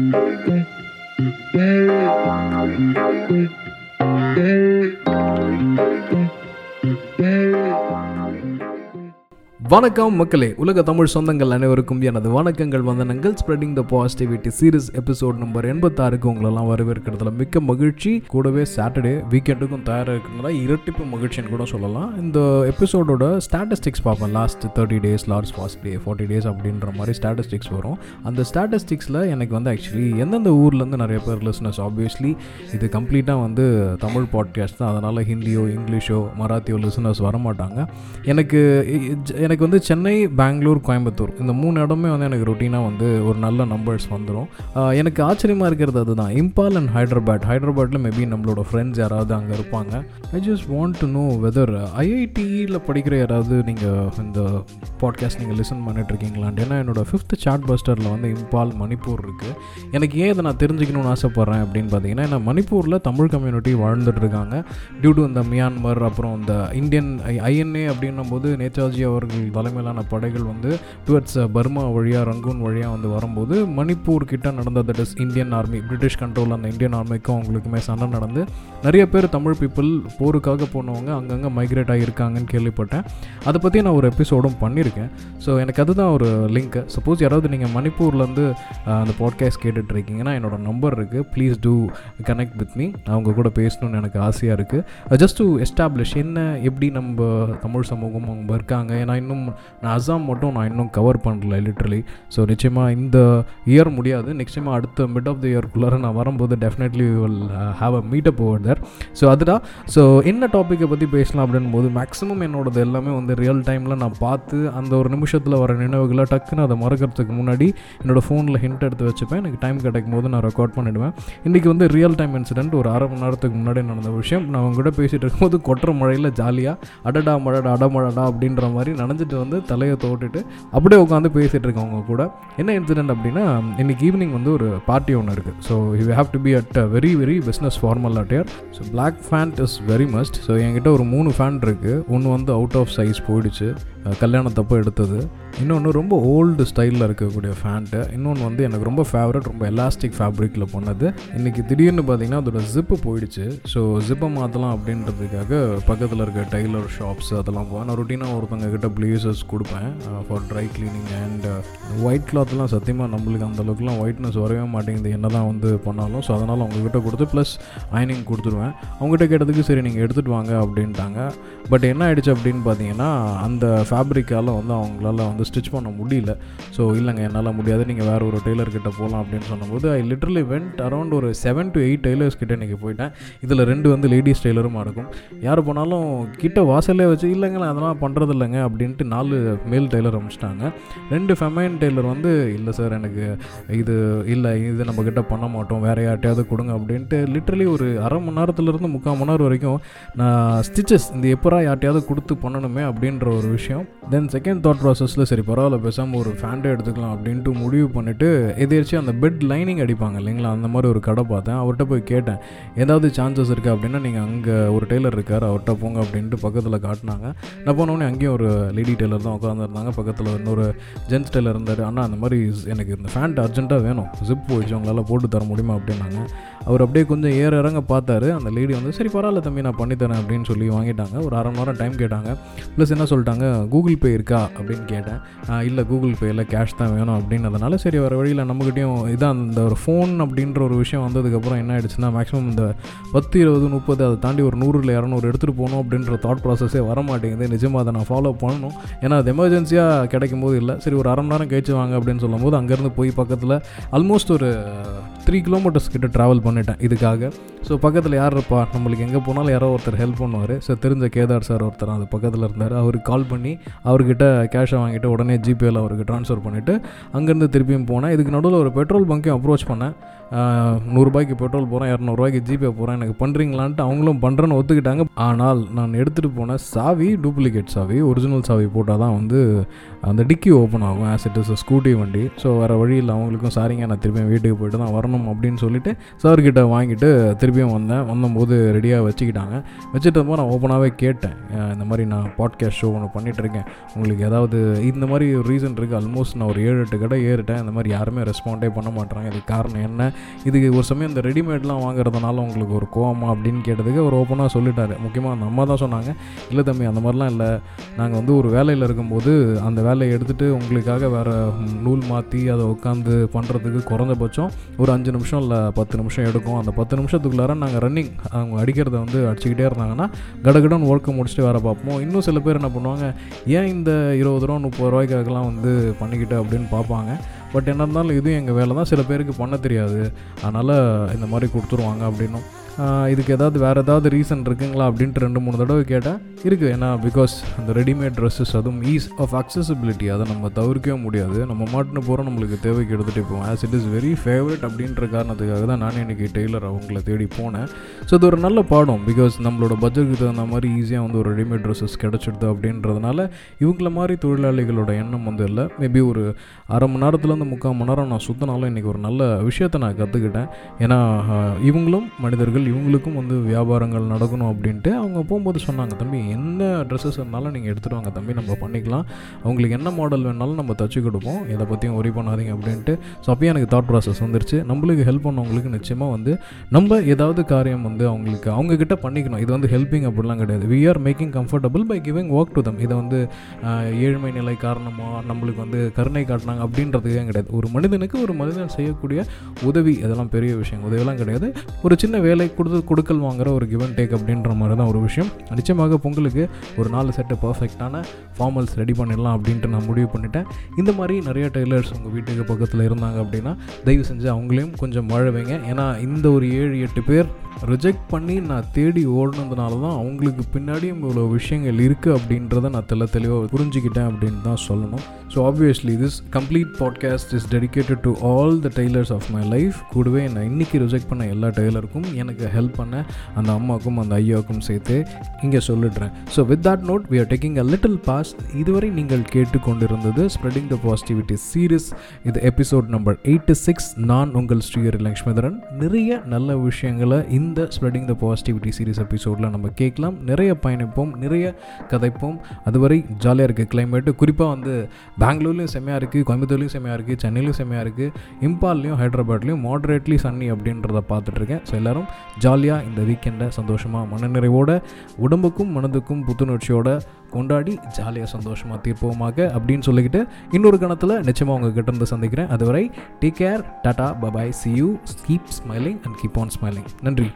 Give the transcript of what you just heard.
Thank you. வணக்கம் மக்களே உலக தமிழ் சொந்தங்கள் அனைவருக்கும் எனது வணக்கங்கள் வந்தனங்கள். Spreading the positivity series episode number எண்பத்தாறுக்கு உங்களெல்லாம் வரவேற்கிறதுல மிக்க மகிழ்ச்சி. கூடவே சாட்டர்டே வீக்கெண்டுக்கும் தயாராக இருக்கிறதுனால இரட்டிப்பு மகிழ்ச்சின்னு கூட சொல்லலாம். இந்த எபிசோடோட ஸ்டாட்டிஸ்டிக்ஸ் பார்ப்பேன். Last thirty days last fast day forty days அப்படின்ற மாதிரி ஸ்டாட்டிஸ்டிக்ஸ் வரும். அந்த ஸ்டாட்டிஸ்டிக்ஸில் எனக்கு வந்து ஆக்சுவலி எந்தெந்த ஊர்லேருந்து நிறைய பேர் லிஸ்னஸ் ஆப்வியஸ்லி இது கம்ப்ளீட்டாக வந்து தமிழ் பாட்காஸ்ட் தான். அதனால் ஹிந்தியோ இங்கிலீஷோ மராத்தியோ லிசனர்ஸ் வரமாட்டாங்க. எனக்கு எனக்கு எனக்கு வந்து சென்னை பெங்களூர் கோயம்புத்தூர் இந்த மூணு இடமே வந்து எனக்கு ரொட்டீனாக வந்து ஒரு நல்ல நம்பர்ஸ் வந்துடும் எனக்கு ஆச்சரியமாக இருக்கிறது அதுதான். இம்பால் அண்ட் ஹைதராபாத். ஹைதராபாத்தில் மேபி நம்மளோட ஃப்ரெண்ட்ஸ் யாராவது அங்கே இருப்பாங்க. I just want to know whether ஐஐடியில் படிக்கிற யாராவது நீங்கள் இந்த பாட்காஸ்ட் நீங்கள் லிசன் பண்ணிட்டுருக்கீங்களான்னு ஏன்னா என்னோடய ஃபிஃப்த் சாட் பஸ்டரில் வந்து இம்பால் மணிப்பூர் இருக்குது எனக்கு ஏன் இதை நான் தெரிஞ்சுக்கணும்னு ஆசைப்பட்றேன் அப்படின்னு பார்த்தீங்கன்னா ஏன்னா மணிப்பூரில் தமிழ் கம்யூனிட்டி வாழ்ந்துட்டுருக்காங்க டியூ டு இந்த மியான்மர் அப்புறம் இந்த இந்தியன் ஐஎன்ஏ அப்படின்னும் போது நேதாஜி அவர்கள் தலைமையிலான படைகள் வந்து டுவர்ட்ஸ் பர்மா வழியாக ரங்கூன் வழியாக வந்து வரும்போது மணிப்பூர் கிட்ட நடந்த that is Indian army British control அந்த இந்தியன் ஆர்மிக்கும் அவங்களுக்குமே சண்டை நடந்து நிறைய பேர் தமிழ் பீப்புள் போருக்காக போனவங்க அங்கங்கே மைக்ரேட் ஆகியிருக்காங்கன்னு கேள்விப்பட்டேன். அதை பற்றி நான் ஒரு எபிசோடும் பண்ணியிருக்கேன். ஸோ எனக்கு அதுதான் ஒரு லிங்க் சப்போஸ் யாராவது நீங்கள் மணிப்பூர்லேருந்து அந்த பாட்காஸ்ட் கேட்டுட்ருக்கீங்கன்னா என்னோடய நம்பர் இருக்குது please to connect with me அவங்க கூட பேசணும்னு எனக்கு ஆசையாக இருக்குது ஜஸ்ட் டு எஸ்டாப்ளிஷ் என்ன எப்படி நம்ம தமிழ் சமூகம் அவங்க இருக்காங்க? ஏன்னா இன்னும் நான் அசாம் மட்டும் நான் இன்னும் கவர் பண்ணல லிட்ரலி ஸோ நிச்சயமாக இந்த இயர் முடியாது. நிச்சயமாக அடுத்த மிட் ஆஃப் த இயர்க்குள்ளார நான் வரும்போது definitely will have a meet up over there so அதுதான் ஸோ என்ன டாப்பிக்கை பற்றி பேசலாம் அப்படின் போது மேக்ஸிமம் என்னோடது எல்லாமே வந்து ரியல் டைமில் நான் பார்த்து அந்த ஒரு நிமிஷத்தில் வர நினைவுகளை டக்குன்னு அதை மறக்கிறதுக்கு முன்னாடி என்னோடய ஃபோனில் ஹிண்ட் எடுத்து வச்சுப்பேன். எனக்கு டைம் கிடைக்கும் போது நான் ரெக்கார்ட் பண்ணிவிடுவேன் இன்றைக்கி வந்து ரியல் டைம் இன்சிடென்ட் ஒரு அரை மணி நேரத்துக்கு முன்னாடி நடந்த விஷயம். நான் அவங்க கூட பேசிகிட்டு இருக்கும்போது கொட்டுற மழையில் ஜாலியாக அடடா மழடா அடமழடா அப்படின்ற மாதிரி குனிஞ்சிட்டு வந்து தலையை தோட்டுட்டு அப்படியே உட்காந்து பேசிகிட்டு இருக்கேன் அவங்க கூட என்ன இன்சிடென்ட் அப்படின்னா இன்னைக்கு ஈவினிங் வந்து ஒரு பார்ட்டி ஒன்று இருக்குது so you have to be at very very business formal attire so black pant is very must so என்கிட்ட ஒரு மூணு ஃபேன் இருக்குது ஒன்று வந்து அவுட் ஆஃப் சைஸ் போயிடுச்சு. கல்யாணத்தப்போ எடுத்தது. இன்னொன்று ரொம்ப ஓல்டு ஸ்டைலில் இருக்கக்கூடிய ஃபேண்ட்டு இன்னொன்று வந்து எனக்கு ரொம்ப ஃபேவரட் ரொம்ப எலாஸ்டிக் ஃபேப்ரிக்கில் பண்ணது இன்றைக்கி திடீர்னு பார்த்தீங்கன்னா அதோட ஜிப்பு போயிடுச்சு. ஸோ ஜிப்பை மாற்றலாம் அப்படின்றதுக்காக பக்கத்தில் இருக்க டெய்லர் ஷாப்ஸ் அதெல்லாம் போவேன். நான் ரொட்டீனாக ஒருத்தவங்க கிட்ட பிளேசர்ஸ் கொடுப்பேன். For dry cleaning and white கிளாத்லாம் சத்தியமாக நம்மளுக்கு அந்த அளவுக்குலாம் ஒயிட்னஸ் வரவே மாட்டேங்குது. என்ன தான் வந்து பண்ணாலும். ஸோ அதனால் அவங்கக்கிட்ட கொடுத்து ப்ளஸ் அயனிங் கொடுத்துருவேன். அவங்ககிட்ட கேட்டதுக்கு சரி நீங்கள் எடுத்துகிட்டு வாங்க அப்படின்ட்டாங்க. பட் என்ன ஆகிடுச்சு அப்படின்னு பார்த்தீங்கன்னா அந்த ஃபேப்ரிக்கால் வந்து அவங்களால வந்து ஸ்டிச் பண்ண முடியல. ஸோ இல்லைங்க என்னால் முடியாது. நீங்கள் வேறு ஒரு டெய்லர்கிட்ட போகலாம் அப்படின்னு சொன்னபோது ஐ லிட்டரலி வெண்ட் அரௌண்ட் ஒரு செவன் டு எயிட் டெய்லர்ஸ் கிட்ட இன்றைக்கி போயிட்டேன். இதில் ரெண்டு வந்து லேடிஸ் டெய்லருமா இருக்கும் யார் போனாலும் கிட்ட வாசலே வச்சு இல்லைங்க அதெல்லாம் பண்ணுறது இல்லைங்க அப்படின்ட்டு நாலு மேல் டெய்லர் அனுப்பிச்சிட்டாங்க ரெண்டு ஃபெமைன் டெய்லர் வந்து இல்லை சார் எனக்கு இது இல்லை இது நம்ம பண்ண மாட்டோம். வேறு யார்ட்டையாவது கொடுங்க அப்படின்ட்டு லிட்ரலி ஒரு அரை மணி நேரத்துலேருந்து முக்கால் மணி நேரம் வரைக்கும் நான் ஸ்டிச்சஸ் இந்த எப்பரா யார்ட்டையாவது கொடுத்து பண்ணணுமே அப்படின்ற ஒரு விஷயம் தென் செகண்ட் தாட் ப்ராசஸில் சரி பரவாயில்ல பேசாமல் ஒரு ஃபேண்டை எடுத்துக்கலாம் அப்படின்ட்டு முடிவு பண்ணிவிட்டு எதிர்த்து அந்த பெட் லைனிங் அடிப்பாங்க இல்லைங்களா? அந்த மாதிரி ஒரு கடை பார்த்தேன். அவர்கிட்ட போய் கேட்டேன். ஏதாவது சான்சஸ் இருக்குது அப்படின்னா நீங்கள் அங்கே ஒரு டெய்லர் இருக்கார் அவர்கிட்ட போங்க அப்படின்ட்டு பக்கத்தில் காட்டினாங்க. நான் போனோடனே அங்கேயும் ஒரு லேடி டெய்லர் தான் உட்காந்துருந்தாங்க பக்கத்தில் இன்னொரு ஜென்ஸ் டெய்லர் இருந்தார். ஆனால் அந்த மாதிரி எனக்கு இந்த ஃபேண்ட் அர்ஜென்ட்டாக வேணும். ஜிப் போயிடுச்சு உங்களால் போட்டு தர முடியுமா? அப்படின்னாங்க. அவர் அப்படியே கொஞ்சம் ஏற இறங்க பார்த்தாரு. அந்த லேடி வந்து சரி பரவாயில்ல தம்பி நான் பண்ணித்தரேன் அப்படின்னு சொல்லி வாங்கிட்டாங்க. ஒரு அரை மணி நேரம் டைம் கேட்டாங்க. ப்ளஸ் என்ன சொல்லிட்டாங்க? கூகுள் பே இருக்கா அப்படின்னு கேட்டேன். இல்லை கூகுள் பேயில் கேஷ் தான் வேணும் அப்படின்றதுனால சரி வர வழியில் நம்மக்கிட்டையும் இதான் அந்த ஒரு ஃபோன் அப்படின்ற ஒரு விஷயம் வந்ததுக்கப்புறம் என்ன ஆயிடுச்சுன்னா மேக்ஸிமம் இந்த பத்து இருபது முப்பது அதை தாண்டி ஒரு நூறு இல்லை இரநூறு எடுத்துகிட்டு போகணும் அப்படின்ற தாட் ப்ராசஸே வர மாட்டேங்குது. நிஜமாக அதை நான் ஃபாலோ பண்ணணும். ஏன்னா அது எமர்ஜென்சியாக கிடைக்கும் போது இல்லை. சரி ஒரு அரை மணி நேரம் கழிச்சு வாங்க அப்படின்னு சொல்லும்போது அங்கேருந்து போய் பக்கத்தில் ஆல்மோஸ்ட் ஒரு த்ரீ கிலோமீட்டர்ஸ் கிட்ட ட்ராவல் பண்ணிட்டேன் இதுக்காக. ஸோ பக்கத்தில் யார் இருப்பா? நம்மளுக்கு எங்கே போனாலும் யாரோ ஒருத்தர் ஹெல்ப் பண்ணுவார். ஸோ தெரிஞ்ச கேதார் சார் ஒருத்தர் அது பக்கத்தில் இருந்தார். அவருக்கு கால் பண்ணி அவர்கிட்ட கேஷை வாங்கிட்டு உடனே ஜிபேயில் அவருக்கு ட்ரான்ஸ்ஃபர் பண்ணிவிட்டு அங்கேருந்து திருப்பியும் போனேன். இதுக்கு நடுவில் ஒரு பெட்ரோல் பங்க்கையும் அப்ரோச் பண்ணேன். நூறுரூபாய்க்கு பெட்ரோல் போகிறேன் இரநூறுவாய்க்கு ஜிபே போகிறேன் எனக்கு பண்ணுறீங்களான்ட்டு அவங்களும் பண்ணுறேன்னு ஒத்துக்கிட்டாங்க. ஆனால் நான் எடுத்துகிட்டு போன சாவி டூப்ளிகேட் சாவி ஒரிஜினல் சாவி போட்டால் தான் வந்து அந்த டிக்கி ஓப்பன் ஆகும் ஆஸ் இட் இஸ் ஸ்கூட்டி வண்டி. ஸோ வேறு வழியில் அவங்களுக்கும் சாரிங்க நான் திருப்பியும் வீட்டுக்கு போயிட்டு தான் வரணும் அப்படின்னு சொல்லிட்டு சார்கிட்ட வாங்கிட்டு திருப்பியும் வந்தேன். வந்தபோது ரெடியாக வச்சுக்கிட்டாங்க. வச்சுட்டு போது நான் ஓப்பனாகவே கேட்டேன். இந்த மாதிரி நான் பாட்காஸ்ட் ஷோ ஒன்று பண்ணிகிட்ருக்கேன் உங்களுக்கு ஏதாவது இந்த மாதிரி ஒரு ரீசன் இருக்குது ஆல்மோஸ்ட் நான் ஒரு ஏழு எட்டு கடை ஏறிட்டேன். இந்த மாதிரி யாருமே ரெஸ்பாண்டே பண்ண மாட்டாங்க இதுக்கு காரணம் என்ன? இதுக்கு ஒரு சமயம் இந்த ரெடிமேட்லாம் வாங்குறதுனால உங்களுக்கு ஒரு கோவமா அப்படின்னு கேட்டதுக்கு அவர் ஓப்பனாக சொல்லிட்டாரு. முக்கியமாக அந்த அம்மா தான் சொன்னாங்க. இல்லை தம்பி அந்த மாதிரிலாம் இல்லை. நாங்கள் வந்து ஒரு வேலையில் இருக்கும்போது அந்த வேலையை எடுத்துகிட்டு உங்களுக்காக வேறு நூல் மாற்றி அதை உட்காந்து பண்ணுறதுக்கு குறைஞ்சபட்சம் ஒரு அஞ்சு நிமிஷம் இல்லை பத்து நிமிஷம் எடுக்கும். அந்த பத்து நிமிஷத்துக்குள்ளார நாங்கள் ரன்னிங் அவங்க அடிக்கிறத வந்து அடிச்சுக்கிட்டே இருந்தாங்கன்னா கடகடன் ஒர்க்கை முடிச்சுட்டு வேறு பார்ப்போம். இன்னும் சில பேர் என்ன பண்ணுவாங்க ஏன் இந்த இருபது ரூபா முப்பது ரூபாய்க்காகலாம் வந்து பண்ணிக்கிட்டு அப்படின்னு பார்ப்பாங்க. பட் என்ன இருந்தாலும் இதுவும் எங்கள் வேலை தான். சில பேருக்கு பண்ண தெரியாது. அதனால் இந்த மாதிரி கொடுத்துருவாங்க அப்படின்னும். இதுக்கு ஏதாவது வேறு ஏதாவது ரீசன் இருக்குங்களா அப்படின்ட்டு ரெண்டு மூணு தடவை கேட்டேன். இருக்குது ஏன்னா பிகாஸ் அந்த ரெடிமேட் ட்ரெஸ்ஸஸ் அதுவும் ஈஸ் ஆஃப் அக்சசபிலிட்டி அதை நம்ம தவிர்க்கவே முடியாது. நம்ம மாட்டுன்னு போகிறோம் நம்மளுக்கு தேவைக்கு எடுத்துகிட்டு போவோம். As it is very favourite அப்படின்ற காரணத்துக்காக தான் நான் இன்றைக்கி டெய்லர் அவங்கள தேடி போனேன். ஸோ இது ஒரு நல்ல பாடம் பிகாஸ் நம்மளோட பட்ஜெட்டுக்கு தகுந்த மாதிரி ஈஸியாக வந்து ஒரு ரெடிமேட் ட்ரெஸ்ஸஸ் கிடச்சிடுது அப்படின்றதுனால இவங்கள மாதிரி தொழிலாளிகளோட எண்ணம் வந்து இல்லை. மேபி ஒரு அரை மணி நேரத்துலேருந்து முக்கால் மணி நேரம் நான் சுற்றினாலும் இன்றைக்கி ஒரு நல்ல விஷயத்தை நான் கற்றுக்கிட்டேன் ஏன்னா இவங்களும் மனிதர்கள் இவங்களுக்கும் வந்து வியாபாரங்கள் நடக்கணும் அப்படின்ட்டு அவங்க போகும்போது சொன்னாங்க தம்பி என்ன ட்ரெஸ்ஸஸ் இருந்தாலும் நீங்கள் எடுத்துகிட்டு வாங்க தம்பி நம்ம பண்ணிக்கலாம். அவங்களுக்கு என்ன மாடல் வேணாலும் நம்ம தச்சு கொடுப்போம். இதை பற்றியும் ஒரி பண்ணாதீங்க அப்படின்ட்டு ஸோ அப்பயே எனக்கு தாட் ப்ராசஸ் வந்துருச்சு. நம்மளுக்கு ஹெல்ப் பண்ணவங்களுக்கு நிச்சயமாக வந்து நம்ம ஏதாவது காரியம் வந்து அவங்களுக்கு அவங்கக்கிட்ட பண்ணிக்கணும். இது வந்து ஹெல்ப்பிங் அப்படிலாம் கிடையாது. We are making comfortable by giving work to them இதை வந்து ஏழ்மை நிலை காரணமாக நம்மளுக்கு வந்து கருணை காட்டினாங்க அப்படின்றதுக்கே கிடையாது. ஒரு மனிதனுக்கு ஒரு மனிதன் செய்யக்கூடிய உதவி அதெல்லாம் பெரிய விஷயம். உதவியெல்லாம் கிடையாது. ஒரு சின்ன வேலை கொடுத்து கொடுக்கல் வாங்குற ஒரு கிவன் டேக் அப்படின்ற மாதிரி தான் ஒரு விஷயம். நிச்சயமாக பொங்கலுக்கு ஒரு நாலு செட்டு பர்ஃபெக்டான ஃபார்மல்ஸ் ரெடி பண்ணிடலாம் அப்படின்ட்டு நான் முடிவு பண்ணிட்டேன். இந்த மாதிரி நிறைய டெய்லர்ஸ் உங்கள் வீட்டுக்கு பக்கத்தில் இருந்தாங்க அப்படின்னா தயவு செஞ்சு அவங்களையும் கொஞ்சம் வாழ வைங்க. ஏன்னா இந்த ஒரு ஏழு எட்டு பேர் ரிஜெக்ட் பண்ணி நான் தேடி ஓடினதுனால தான் அவங்களுக்கு பின்னாடியும் இவ்வளோ விஷயங்கள் இருக்குது அப்படின்றத நான் தெள்ள தெளிவாக புரிஞ்சுக்கிட்டேன் அப்படின்னு தான் சொல்லணும். So obviously this complete podcast is dedicated to all the tailors of my life கூடவே நான் இன்றைக்கி ரிஜெக்ட் பண்ண எல்லா டெய்லருக்கும் எனக்கு ஹெல்ப் பண்ண அந்த அம்மாவுக்கும் அந்த ஐயாவுக்கும் சேர்த்து இங்கே சொல்லிடுறேன். So with that note we are taking a little pause இதுவரை நீங்கள் கேட்டுக்கொண்டிருந்தது ஸ்ப்ரெடிங் த பாசிட்டிவிட்டி சீரியஸ் இது எபிசோட் நம்பர் எயிட்டி சிக்ஸ் நான் உங்கள் ஸ்ரீஹரி லக்ஷ்மிதரன். நிறைய நல்ல விஷயங்களை இந்த ஸ்ப்ரெடிங் த பாசிட்டிவிட்டி சீரீஸ் எபிசோடில் நம்ம கேட்கலாம். நிறைய பயணிப்போம் நிறைய கதைப்போம். அதுவரை ஜாலியாக இருக்குது கிளைமேட்டு குறிப்பாக வந்து பெங்களூர்லேயும் செம்மையாக இருக்குது கோயம்புத்தூர்லேயும் செம்மையாக இருக்குது சென்னையிலும் செம்மையாக இருக்குது இம்பால்லையும் ஹைதராபாத்லேயும் மாடரேட்லி சன்னி அப்படின்றத பார்த்துட்ருக்கேன் ஸோ எல்லோரும் ஜாலியாக இந்த வீக்கெண்டை சந்தோஷமாக மனநிறைவோட உடம்புக்கும் மனதுக்கும் புத்துணர்ச்சியோட கொண்டாடி ஜாலியாக சந்தோஷமாக தீர்ப்போமாக அப்படின்னு சொல்லிக்கிட்டு இன்னொரு கணத்தில் நிச்சயமாக உங்ககிட்ட இருந்து சந்திக்கிறேன். அதுவரை take care tata bye bye see you keep smiling and keep on smiling நன்றி.